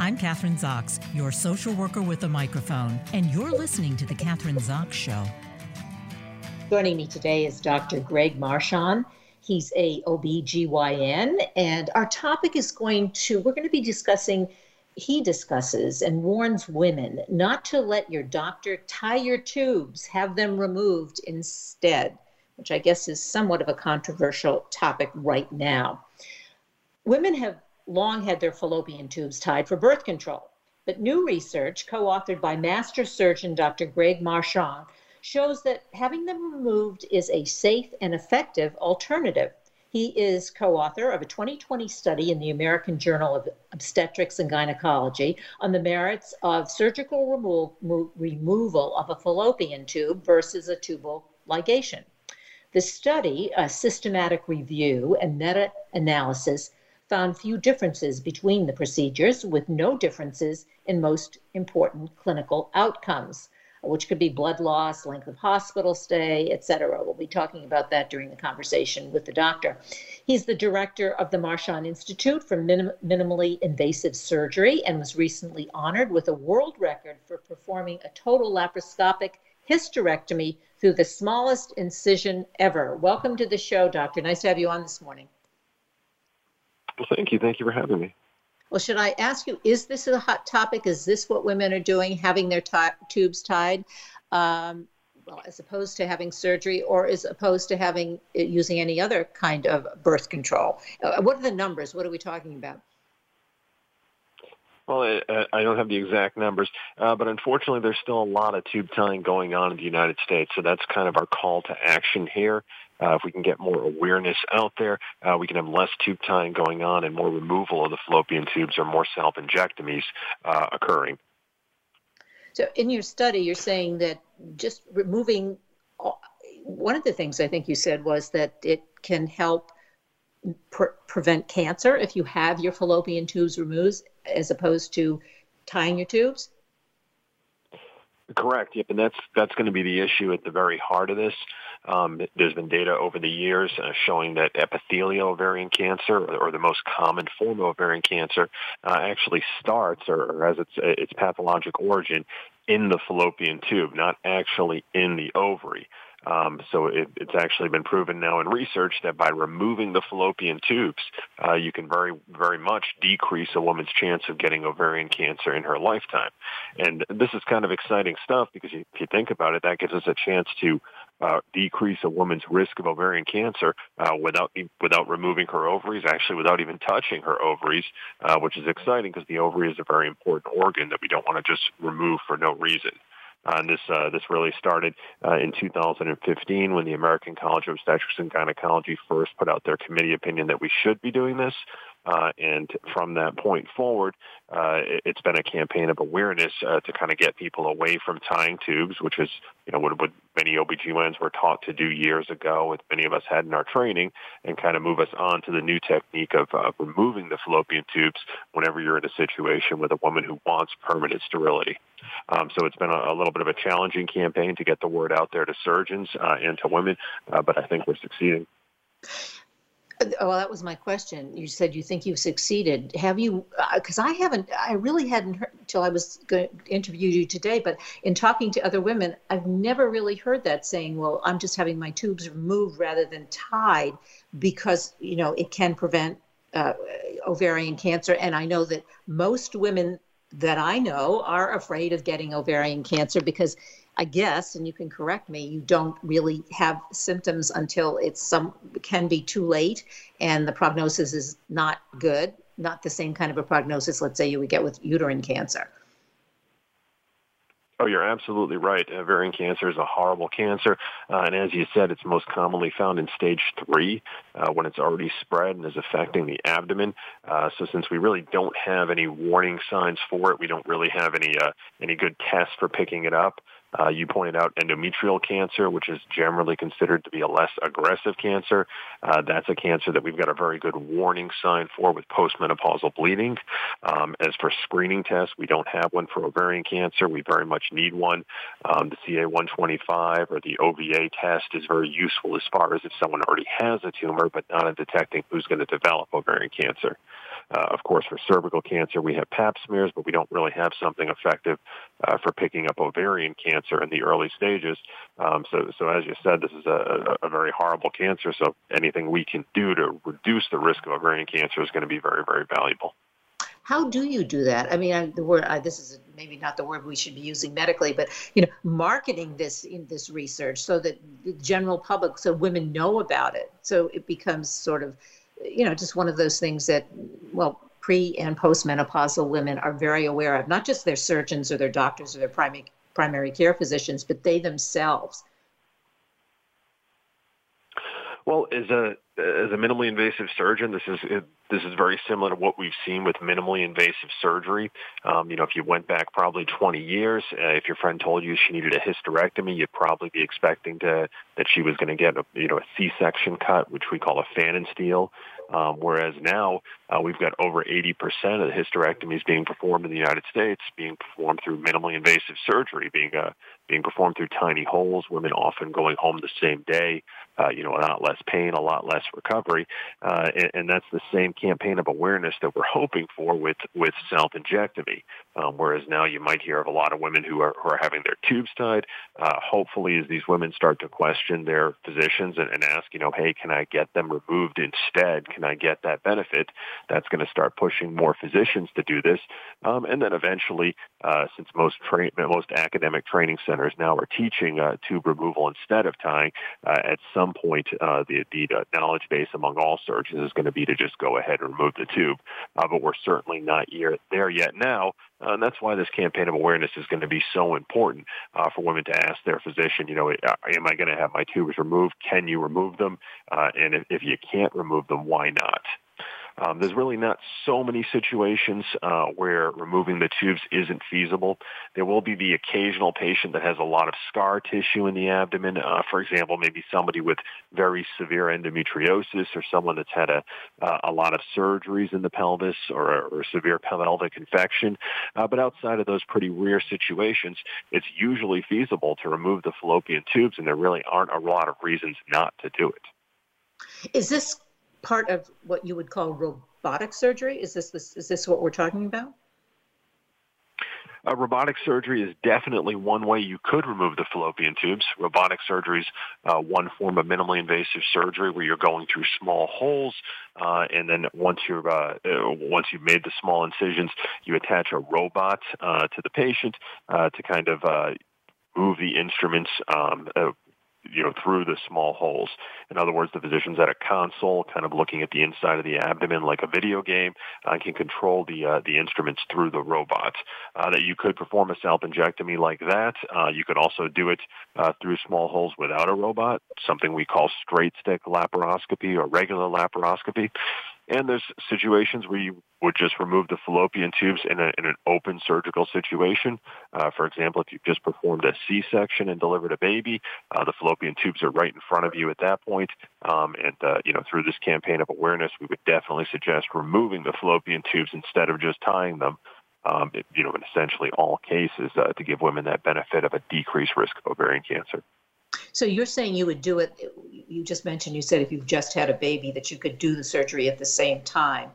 I'm Kathryn Zox, your social worker with a microphone, and you're listening to The Kathryn Zox Show. Joining me today is Dr. Greg Marchand. He's a OBGYN, and our topic is going to, we're going to be discussing, he discusses and warns women not to let your doctor tie your tubes, have them removed instead, which I guess is somewhat of a controversial topic right now. Women have long had their fallopian tubes tied for birth control. But new research, co authored by master surgeon Dr. Greg Marchand, shows that having them removed is a safe and effective alternative. He is co author of a 2020 study in the American Journal of Obstetrics and Gynecology on the merits of surgical remo- removal of a fallopian tube versus a tubal ligation. The study, a systematic review and meta analysis, found few differences between the procedures, with no differences in most important clinical outcomes, which could be blood loss, length of hospital stay, etc. We'll be talking about that during the conversation with the doctor. He's the director of the Marchand Institute for Minim- Minimally Invasive Surgery and was recently honored with a world record for performing a total laparoscopic hysterectomy through the smallest incision ever. Welcome to the show, Doctor. Nice to have you on this morning. Well, thank you. Thank you for having me. Well, should I ask you, is this a hot topic? Is this what women are doing, having their t- tubes tied, um, well, as opposed to having surgery, or as opposed to having uh, using any other kind of birth control? Uh, what are the numbers? What are we talking about? Well, I, I don't have the exact numbers, uh, but unfortunately, there's still a lot of tube tying going on in the United States. So that's kind of our call to action here. Uh, if we can get more awareness out there, uh, we can have less tube tying going on and more removal of the fallopian tubes or more salpingectomies uh, occurring. So, in your study, you're saying that just removing one of the things I think you said was that it can help pre- prevent cancer if you have your fallopian tubes removed as opposed to tying your tubes? Correct. Yep, and that's that's going to be the issue at the very heart of this. Um, there's been data over the years uh, showing that epithelial ovarian cancer, or, the most common form of ovarian cancer, uh, actually starts or, or has its its pathologic origin in the fallopian tube, not actually in the ovary. Um, so it, it's actually been proven now in research that by removing the fallopian tubes, uh, you can very, very much decrease a woman's chance of getting ovarian cancer in her lifetime. And this is kind of exciting stuff because if you think about it, that gives us a chance to uh, decrease a woman's risk of ovarian cancer uh, without without removing her ovaries, actually without even touching her ovaries, uh, which is exciting because the ovary is a very important organ that we don't want to just remove for no reason. Uh, this uh, this really started uh, in 2015 when the American College of Obstetrics and Gynecology first put out their committee opinion that we should be doing this. Uh, and from that point forward, uh, it, has been a campaign of awareness uh, to kind of get people away from tying tubes, which is, you know, what, what many OBGYNs were taught to do years ago, what many of us had in our training, and kind of move us on to the new technique of removing the fallopian tubes whenever you're in a situation with a woman who wants permanent sterility. Um, so it's been a, a, little bit of a challenging campaign to get the word out there to surgeons uh, and to women, uh, but I think we're succeeding. Well, that was my question. You said you think you've succeeded. Have you? Because uh, I haven't. I really hadn't heard until I was going to interview you today. But in talking to other women, I've never really heard that saying, "Well, I'm just having my tubes removed rather than tied because you know it can prevent uh, ovarian cancer." And I know that most women that I know are afraid of getting ovarian cancer because I guess, and you can correct me, you don't really have symptoms until it's some can be too late and the prognosis is not good, not the same kind of a prognosis, let's say you would get with uterine cancer. Oh, you're absolutely right. Ovarian cancer is a horrible cancer, uh, and as you said, it's most commonly found in stage three uh, when it's already spread and is affecting the abdomen. Uh, so, since we really don't have any warning signs for it, we don't really have any uh, any good tests for picking it up. Uh, you pointed out endometrial cancer, which is generally considered to be a less aggressive cancer. Uh, that's a cancer that we've got a very good warning sign for with postmenopausal bleeding. Um, as for screening tests, we don't have one for ovarian cancer. We very much need one. Um, the CA125 or the OVA test is very useful as far as if someone already has a tumor, but not in detecting who's going to develop ovarian cancer. Uh, of course, for cervical cancer, we have pap smears, but we don't really have something effective uh, for picking up ovarian cancer in the early stages. Um, so, so as you said, this is a, a very horrible cancer. So anything we can do to reduce the risk of ovarian cancer is going to be very, very valuable. How do you do that? I mean, I, the word I, this is maybe not the word we should be using medically, but you know, marketing this in this research so that the general public, so women know about it, so it becomes sort of, you know, just one of those things that, well, pre and postmenopausal women are very aware of, not just their surgeons or their doctors or their primary primary care physicians, but they themselves. Well, as a as a minimally invasive surgeon, this is this is very similar to what we've seen with minimally invasive surgery. Um, you know, if you went back probably 20 years, uh, if your friend told you she needed a hysterectomy, you'd probably be expecting to that she was going to get a you know a C-section cut, which we call a Pfannenstiel. Um, whereas now uh, we've got over 80% of the hysterectomies being performed in the United States being performed through minimally invasive surgery, being uh, being performed through tiny holes. Women often going home the same day. Uh, you know, a lot less pain, a lot less recovery, uh, and, and that's the same campaign of awareness that we're hoping for with with salpingectomy. Um, whereas now you might hear of a lot of women who are who are having their tubes tied. Uh, hopefully, as these women start to question their physicians and, and ask, you know, hey, can I get them removed instead? Can I get that benefit? That's going to start pushing more physicians to do this, um, and then eventually, uh, since most tra- most academic training centers now are teaching uh, tube removal instead of tying, at some point uh, the the knowledge base among all surgeons is going to be to just go ahead and remove the tube. Uh, but we're certainly not yet, there yet now. Uh, and that's why this campaign of awareness is going to be so important uh, for women to ask their physician, you know, am I going to have my tubes removed? Can you remove them? Uh, and if, if you can't remove them, why not? Um, there's really not so many situations uh, where removing the tubes isn't feasible. There will be the occasional patient that has a lot of scar tissue in the abdomen. Uh, for example, maybe somebody with very severe endometriosis or someone that's had a, uh, a lot of surgeries in the pelvis or, or severe pelvic infection. Uh, but outside of those pretty rare situations, it's usually feasible to remove the fallopian tubes, and there really aren't a lot of reasons not to do it. Is this part of what you would call robotic surgery? Is this, this is this what we're talking about? Uh, robotic surgery is definitely one way you could remove the fallopian tubes. Robotic surgery is uh, one form of minimally invasive surgery where you're going through small holes, uh, and then once you're uh, uh, once you've made the small incisions, you attach a robot uh, to the patient to kind of move the instruments um, you know, through the small holes. In other words, the physician's at a console, kind of looking at the inside of the abdomen like a video game, uh, can control the uh, the instruments through the robot. Uh, that you could perform a salpingectomy like that. Uh, you could also do it uh, through small holes without a robot, something we call straight stick laparoscopy or regular laparoscopy. And there's situations where you would just remove the fallopian tubes in, a, in an open surgical situation. Uh, for example, if you've just performed a C-section and delivered a baby, uh, the fallopian tubes are right in front of you at that point. Um, and, uh, you know, through this campaign of awareness, we would definitely suggest removing the fallopian tubes instead of just tying them. Um, you know, in essentially all cases, uh, to give women that benefit of a decreased risk of ovarian cancer. So you're saying you would do it, you just mentioned, you said if you've just had a baby that you could do the surgery at the same time.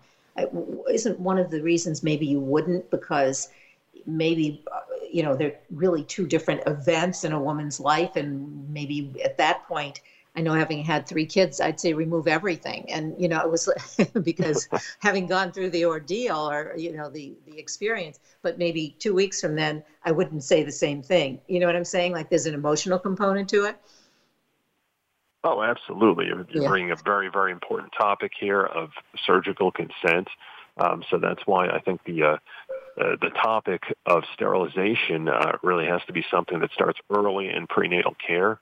Isn't one of the reasons maybe you wouldn't because maybe, you know, they're really two different events in a woman's life. And maybe at that point, I know having had three kids, I'd say remove everything. And, you know, it was because having gone through the ordeal or, you know, the, the experience, but maybe two weeks from then, I wouldn't say the same thing. You know what I'm saying? Like there's an emotional component to it. Oh, absolutely. You're yeah. bringing a very, very important topic here of surgical consent. Um, so that's why I think the uh, uh, the topic of sterilization uh, really has to be something that starts early in prenatal care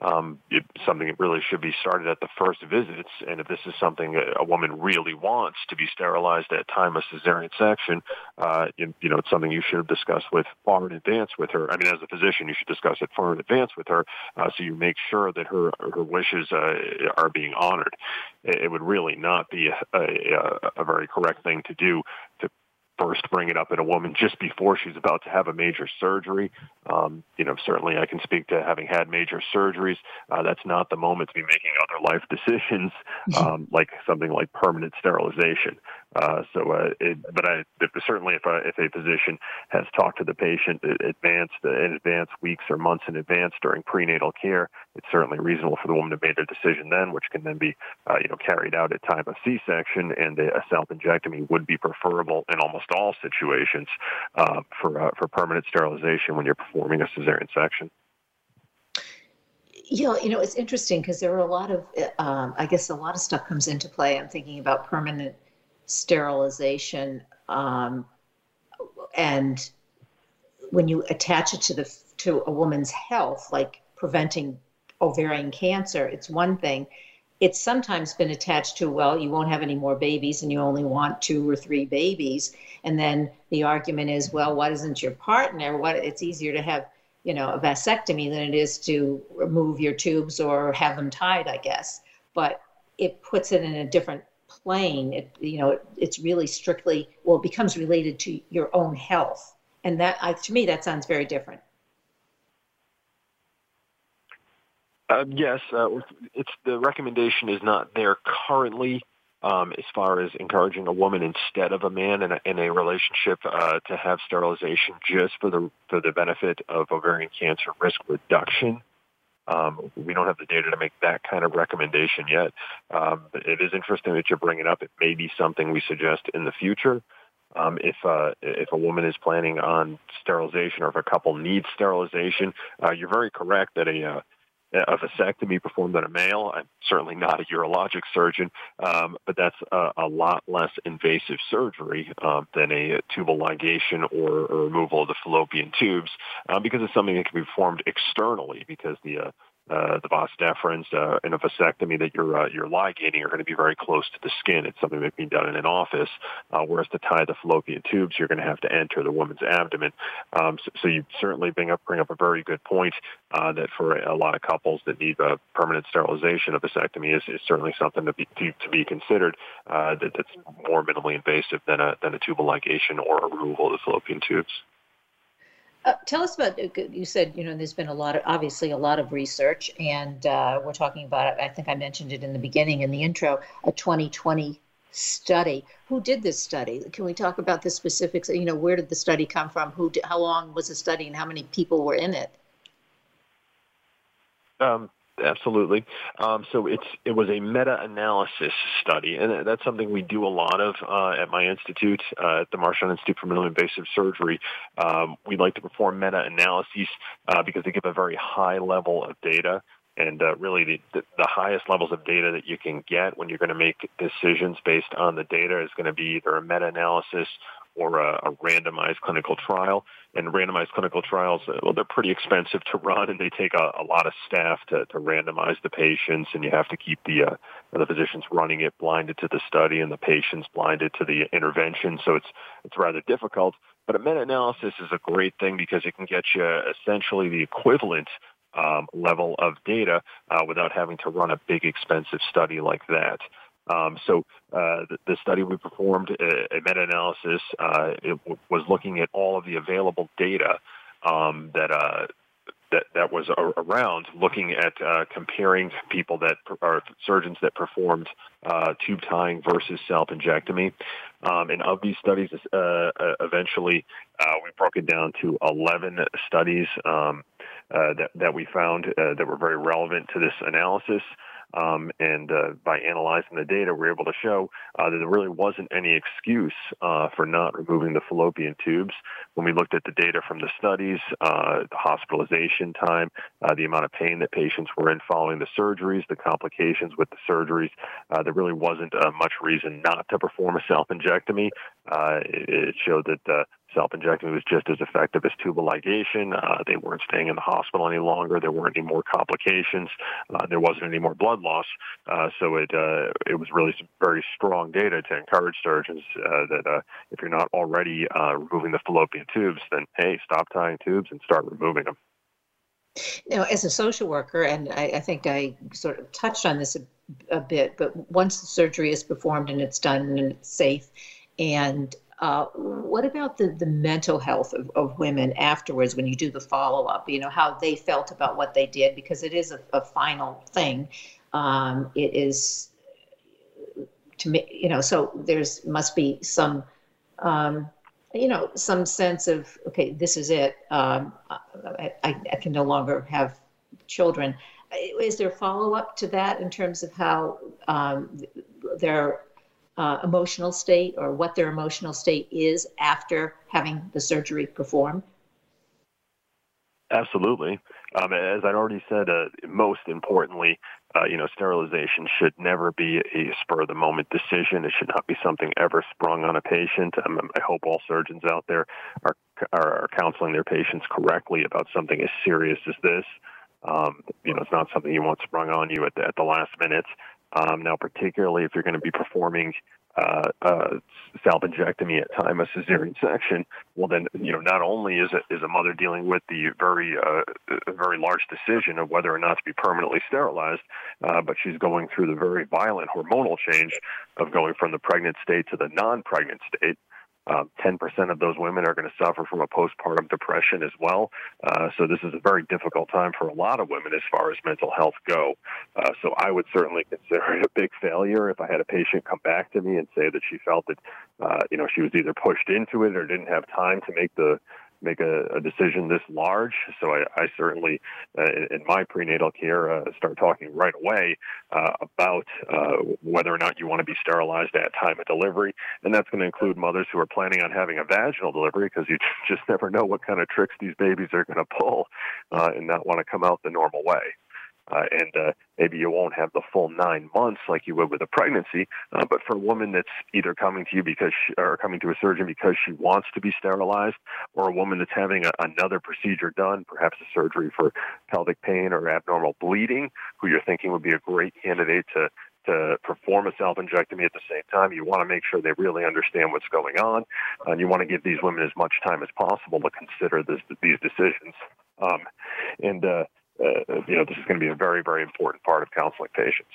um, it, something that really should be started at the first visits. And if this is something a, a woman really wants to be sterilized at time of cesarean section, uh, you, you, know, it's something you should discuss with far in advance with her. I mean, as a physician, you should discuss it far in advance with her, uh, so you make sure that her her wishes uh, are being honored. It, it, would really not be a, a, a very correct thing to do to first bring it up in a woman just before she's about to have a major surgery. Um, you know, certainly I can speak to having had major surgeries. Uh, that's not the moment to be making other life decisions, um, like something like permanent sterilization. Uh, so, uh, it, but I certainly if a, if a physician has talked to the patient advanced in advance, weeks or months in advance during prenatal care, it's certainly reasonable for the woman to make a decision then, which can then be, uh, you know, carried out at time of C-section, and a salpingectomy would be preferable in almost all situations uh, for uh, for permanent sterilization when you're performing a cesarean section. Yeah, you know, it's interesting because there are a lot of, um, I guess, a lot of stuff comes into play. I'm thinking about permanent sterilization, um, and when you attach it to the to a woman's health, like preventing ovarian cancer, it's one thing. It's sometimes been attached to, well, you won't have any more babies and you only want two or three babies. And then the argument is, well, what isn't your partner? What it's easier to have, you know, a vasectomy than it is to remove your tubes or have them tied, I guess. But it puts it in a different plane. It, you know, it, it's really strictly, well, it becomes related to your own health. And that, I, to me, that sounds very different. Uh, yes, uh, it's the recommendation is not there currently um, as far as encouraging a woman instead of a man in a, in a relationship uh, to have sterilization just for the for the benefit of ovarian cancer risk reduction. Um, we don't have the data to make that kind of recommendation yet. Um, it is interesting that you're bringing up. It may be something we suggest in the future. Um, if uh, if a woman is planning on sterilization or if a couple needs sterilization, uh, you're very correct that a uh, a vasectomy performed on a male. I'm certainly not a urologic surgeon, um, but that's a, a, lot less invasive surgery um, than a tubal ligation or, or, removal of the fallopian tubes uh, because it's something that can be performed externally because the uh, uh, the vas deferens uh, in a vasectomy that you're uh, you're ligating are going to be very close to the skin. It's something that can be done in an office, uh, whereas to tie the fallopian tubes, you're going to have to enter the woman's abdomen. Um, so, so, you certainly bring up bring up a very good point uh, that for a lot of couples that need permanent sterilization, a vasectomy is, is certainly something to be to, to be considered. That, that's more minimally invasive than a than a tubal ligation or a removal of the fallopian tubes. Uh, tell us about uh, you said you know there's been a lot of obviously a lot of research and uh, we're talking about i think i mentioned it in the beginning in the intro a 2020 study. Who did this study? Can we talk about the specifics? You know where did the study come from? Who did, how long was the study and how many people were in it? Um, Absolutely. Um, so it's it was a meta-analysis study, and that's something we do a lot of uh, at my institute, uh, at the Marchand Institute for Minimally Invasive Surgery. Um, we like to perform meta-analyses uh, because they give a very high level of data, and uh, really the, the, the highest levels of data that you can get when you're going to make decisions based on the data is going to be either a meta-analysis or a, a randomized clinical trial. And randomized clinical trials, uh, well, they're pretty expensive to run, and they take a, a lot of staff to, to randomize the patients, and you have to keep the uh, the physicians running it blinded to the study and the patients blinded to the intervention. So it's it's rather difficult. But a meta-analysis is a great thing because it can get you essentially the equivalent um, level of data uh, without having to run a big expensive study like that. Um, so uh, the, the, study we performed, a, uh, a meta-analysis, uh, w- was looking at all of the available data um, that uh, that that was around, looking at uh, comparing people that are surgeons that performed uh, tube tying versus salpingectomy. Um, and of these studies, eventually we broke it down to 11 studies um, that that we found that were very relevant to this analysis. Um, and uh, by analyzing the data, we're able to show uh, that there really wasn't any excuse uh, for not removing the fallopian tubes. When we looked at the data from the studies, uh, the hospitalization time, uh, the amount of pain that patients were in following the surgeries, the complications with the surgeries, uh, there really wasn't much reason not to perform a salpingectomy. It, it, showed that salpingectomy was just as effective as tubal ligation. Uh, they weren't staying in the hospital any longer. There weren't any more complications. Uh, there wasn't any more blood loss. Uh, so it uh, it was really very strong data to encourage surgeons uh, that uh, if you're not already removing the fallopian tubes, then hey, stop tying tubes and start removing them. Now, as a social worker, and I, I think I sort of touched on this a, a, bit, but once the surgery is performed and it's done and it's safe, and uh, what about the, the mental health of, of women afterwards when you do the follow up? You know, how they felt about what they did, because it is a, a final thing. Um, it is to me, you know, so there's must be some, um, you know, some sense of, okay, this is it. Um, I, I, can no longer have children. Is there follow up to that in terms of how um, their uh, emotional state or what their emotional state is after having the surgery performed? Absolutely. Um, as I'd already said, uh, most importantly, uh, you know, sterilization should never be a spur of the moment decision. It should not be something ever sprung on a patient. Um, I hope all surgeons out there are, are counseling their patients correctly about something as serious as this. Um, you know, it's not something you want sprung on you at the, at the last minute. Um, now, particularly if you're going to be performing uh, uh, salpingectomy at time of cesarean section, well, then you know not only is it is a mother dealing with the very uh, very large decision of whether or not to be permanently sterilized, uh, but she's going through the very violent hormonal change of going from the pregnant state to the non-pregnant state. Um, 10% of those women are going to suffer from a postpartum depression as well. Uh, so this is a very difficult time for a lot of women as far as mental health go. Uh, so I would certainly consider it a big failure if I had a patient come back to me and say that she felt that, uh, you know, she was either pushed into it or didn't have time to make the make a, a decision this large. So I, I certainly, uh, in, my prenatal care, uh, start talking right away uh, about uh, whether or not you want to be sterilized at time of delivery, and that's going to include mothers who are planning on having a vaginal delivery because you just never know what kind of tricks these babies are going to pull uh, and not want to come out the normal way uh, and uh, maybe you won't have the full nine months like you would with a pregnancy. Uh, but for a woman that's either coming to you because she, or coming to a surgeon because she wants to be sterilized, or a woman that's having a, another procedure done, perhaps a surgery for pelvic pain or abnormal bleeding, who you're thinking would be a great candidate to to perform a salpingectomy at the same time. You want to make sure they really understand what's going on, and you want to give these women as much time as possible to consider this, these decisions. Um, and uh, uh, you know, this is going to be a very, very important part of counseling patients.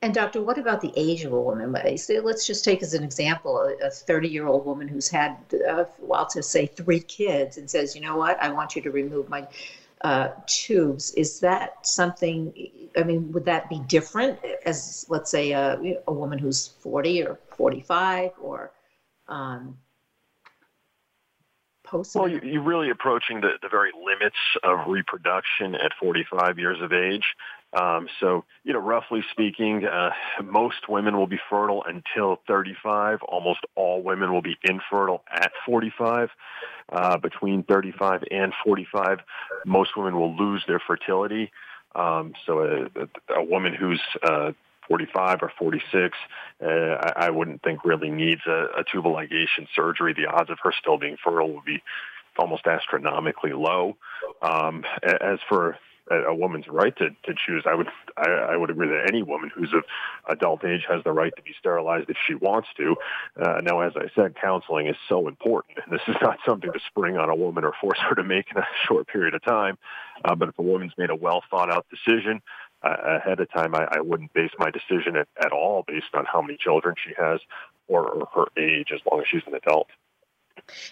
And doctor, what about the age of a woman? Let's just take as an example a 30-year-old woman who's had, uh, well, to say three kids, and says, you know what, I want you to remove my uh, tubes. Is that something? I mean, would that be different as, let's say, a, a woman who's 40 or 45 or um, post? Well, you're really approaching the, the very limits of reproduction at 45 years of age. Um, so, you know, roughly speaking, uh, most women will be fertile until 35. Almost all women will be infertile at 45. Uh, between 35 and 45, most women will lose their fertility. Um, so, a, a, woman who's uh, 45 or 46, uh, I, I, wouldn't think really needs a, a tubal ligation surgery. The odds of her still being fertile would be almost astronomically low. Um, as for a, woman's right to, to choose, I would I, I would agree that any woman who's of adult age has the right to be sterilized if she wants to. Uh, now, as I said, counseling is so important. And this is not something to spring on a woman or force her to make in a short period of time. Uh, but if a woman's made a well thought out decision, uh, ahead of time, I, I wouldn't base my decision at, at all based on how many children she has or, or her age, as long as she's an adult.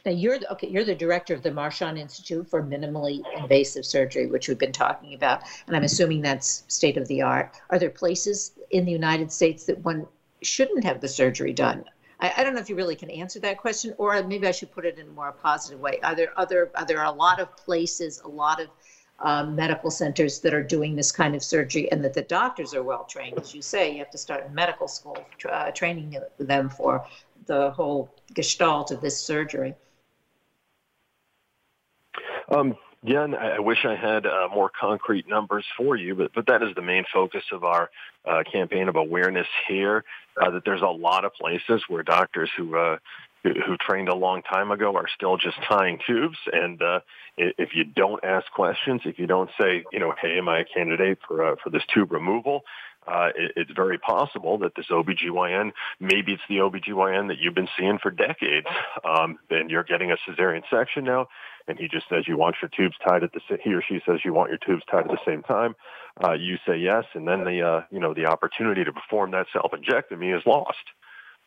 Now you're okay. You're the director of the Marchand Institute for Minimally Invasive Surgery, which we've been talking about, and I'm assuming that's state of the art. Are there places in the United States that one shouldn't have the surgery done? I, I don't know if you really can answer that question, or maybe I should put it in a more positive way. Are there other? Are there a lot of places, a lot of um, medical centers that are doing this kind of surgery and that the doctors are well trained. As you say, you have to start in medical school uh, training them for the whole gestalt of this surgery. Um, Again, I wish I had uh, more concrete numbers for you, but, but that is the main focus of our uh, campaign of awareness here, uh, that there's a lot of places where doctors who uh, who trained a long time ago are still just tying tubes. And uh, if you don't ask questions, if you don't say, you know, hey, am I a candidate for uh, for this tube removal? Uh, it, it's very possible that this OBGYN, maybe it's the OBGYN that you've been seeing for decades, um, and you're getting a cesarean section now, and he just says you want your tubes tied at the he or she says you want your tubes tied at the same time. Uh, you say yes, and then the uh, you know the opportunity to perform that salpingectomy is lost.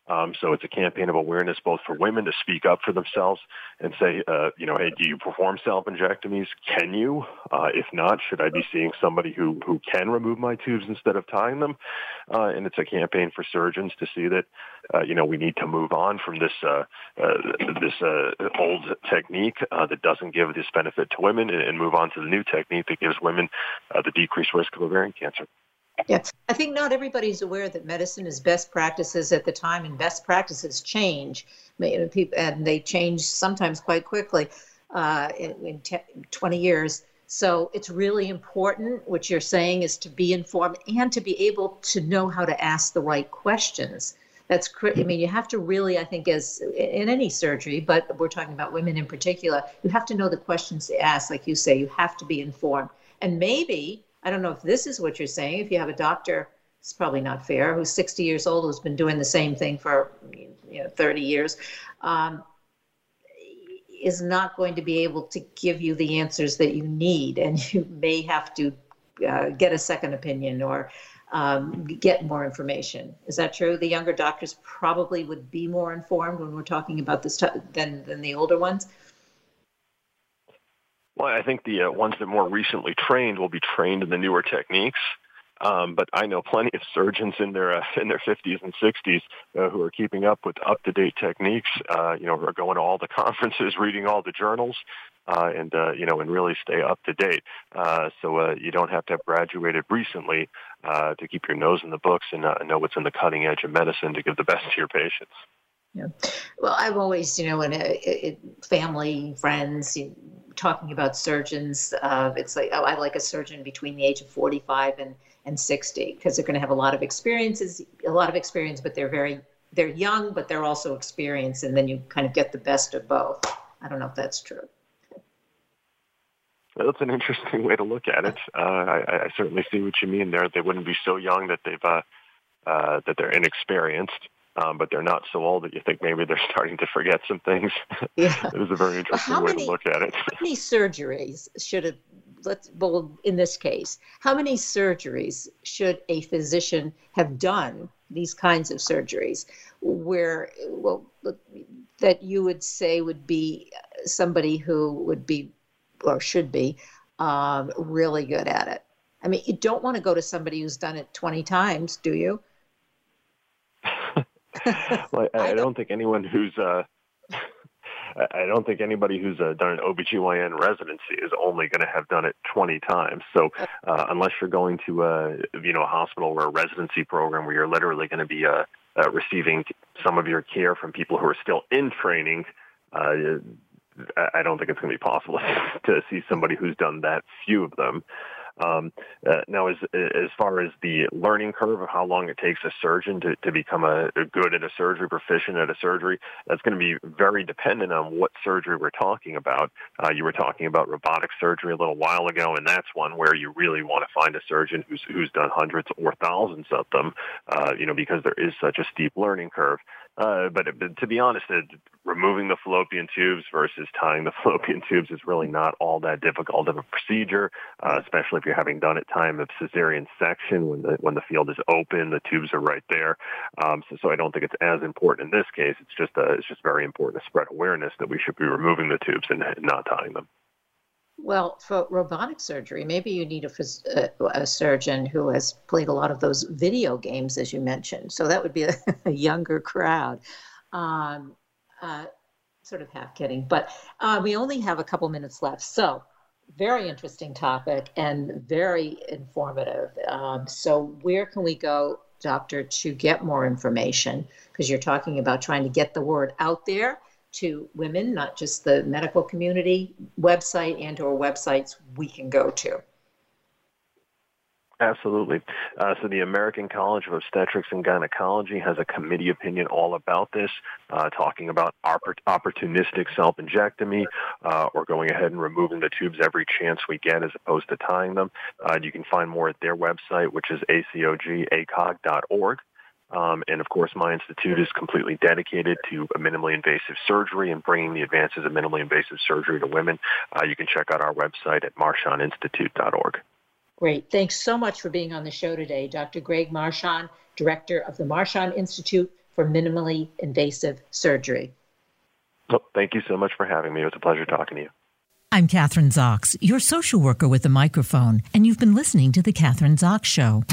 Um, so it's a campaign of awareness both for women to speak up for themselves and say, uh, you know, hey, do you perform salpingectomies? Can you? Uh, if not, should I be seeing somebody who, who can remove my tubes instead of tying them? Uh, and it's a campaign for surgeons to see that, uh, you know, we need to move on from this uh, uh, this old technique that doesn't give this benefit to women and, and, move on to the new technique that gives women the decreased risk of ovarian cancer. Yeah, I think not everybody's aware that medicine is best practices at the time, and best practices change, and they change sometimes quite quickly uh, in, in 20 years. So it's really important. What you're saying is to be informed and to be able to know how to ask the right questions. That's I mean, you have to really, I think, as in any surgery, but we're talking about women in particular, you have to know the questions to ask. Like you say, you have to be informed, and maybe I don't know if this is what you're saying. If you have a doctor, it's probably not fair, who's 60 years old, who's been doing the same thing for you know 30 years, um, is not going to be able to give you the answers that you need, and you may have to uh, get a second opinion or um, get more information. Is that true? The younger doctors probably would be more informed when we're talking about this t- than than the older ones. Well, I think the uh, ones that more recently trained will be trained in the newer techniques. Um, but I know plenty of surgeons in their uh, in their 50s and 60s uh, who are keeping up with up to date techniques. Uh, you know, are going to all the conferences, reading all the journals, uh, and uh, you know, and really stay up to date. Uh, so uh, you don't have to have graduated recently uh, to keep your nose in the books and uh, know what's in the cutting edge of medicine to give the best to your patients. Yeah. Well, I've always, you know, in a, family, friends, you talking about surgeons, uh, it's like, oh, I like a surgeon between the age of 45 and, and 60 because they're going to have a lot of experiences, a lot of experience, but they're very, they're young, but they're also experienced. And then you kind of get the best of both. I don't know if that's true. That's an interesting way to look at it. Uh, I, I, certainly see what you mean there. They wouldn't be so young that they've uh, uh, that they're inexperienced um, but they're not so old that you think maybe they're starting to forget some things. Yeah. it was a very interesting way many, to look at it. how many surgeries should have, let's, well, in this case, how many surgeries should a physician have done, these kinds of surgeries, where, well, that you would say would be somebody who would be or should be um, really good at it? I mean, you don't want to go to somebody who's done it 20 times, do you? well, I, I, don't think anyone who's uh, I don't think anybody who's uh, done an OBGYN residency is only going to have done it 20 times. So uh, unless you're going to uh, you know a hospital or a residency program where you're literally going to be uh, uh, receiving some of your care from people who are still in training, uh, I don't think it's going to be possible to see somebody who's done that few of them. Um, uh, now, as as far as the learning curve of how long it takes a surgeon to, to become a, a good at a surgery, proficient at a surgery, that's going to be very dependent on what surgery we're talking about. Uh, you were talking about robotic surgery a little while ago, and that's one where you really want to find a surgeon who's who's done hundreds or thousands of them. Uh, you know, because there is such a steep learning curve. Uh, but, to be honest, uh, removing the fallopian tubes versus tying the fallopian tubes is really not all that difficult of a procedure, uh, especially if you're having done at time of cesarean section when the when the field is open, the tubes are right there. Um, so, so I don't think it's as important in this case. It's just uh, it's just very important to spread awareness that we should be removing the tubes and not tying them. Well, for robotic surgery, maybe you need a, a, a, surgeon who has played a lot of those video games, as you mentioned. So that would be a, a younger crowd. Um, uh, sort of half kidding, but uh, we only have a couple minutes left. So, very interesting topic and very informative. Um, so, where can we go, doctor, to get more information? Because you're talking about trying to get the word out there to women, not just the medical community website and or websites we can go to. Absolutely. Uh, so the American College of Obstetrics and Gynecology has a committee opinion all about this, uh, talking about opportunistic salpingectomy uh, or going ahead and removing the tubes every chance we get as opposed to tying them. Uh, you can find more at their website, which is acogacog.org. Um, and of course, my institute is completely dedicated to minimally invasive surgery and bringing the advances of minimally invasive surgery to women. Uh, you can check out our website at marchandinstitute.org. Great. Thanks so much for being on the show today, Dr. Greg Marchand, Director of the Marchand Institute for minimally invasive surgery. Well, thank you so much for having me. It was a pleasure talking to you. I'm Kathryn Zox, your social worker with a microphone, and you've been listening to The Kathryn Zox Show.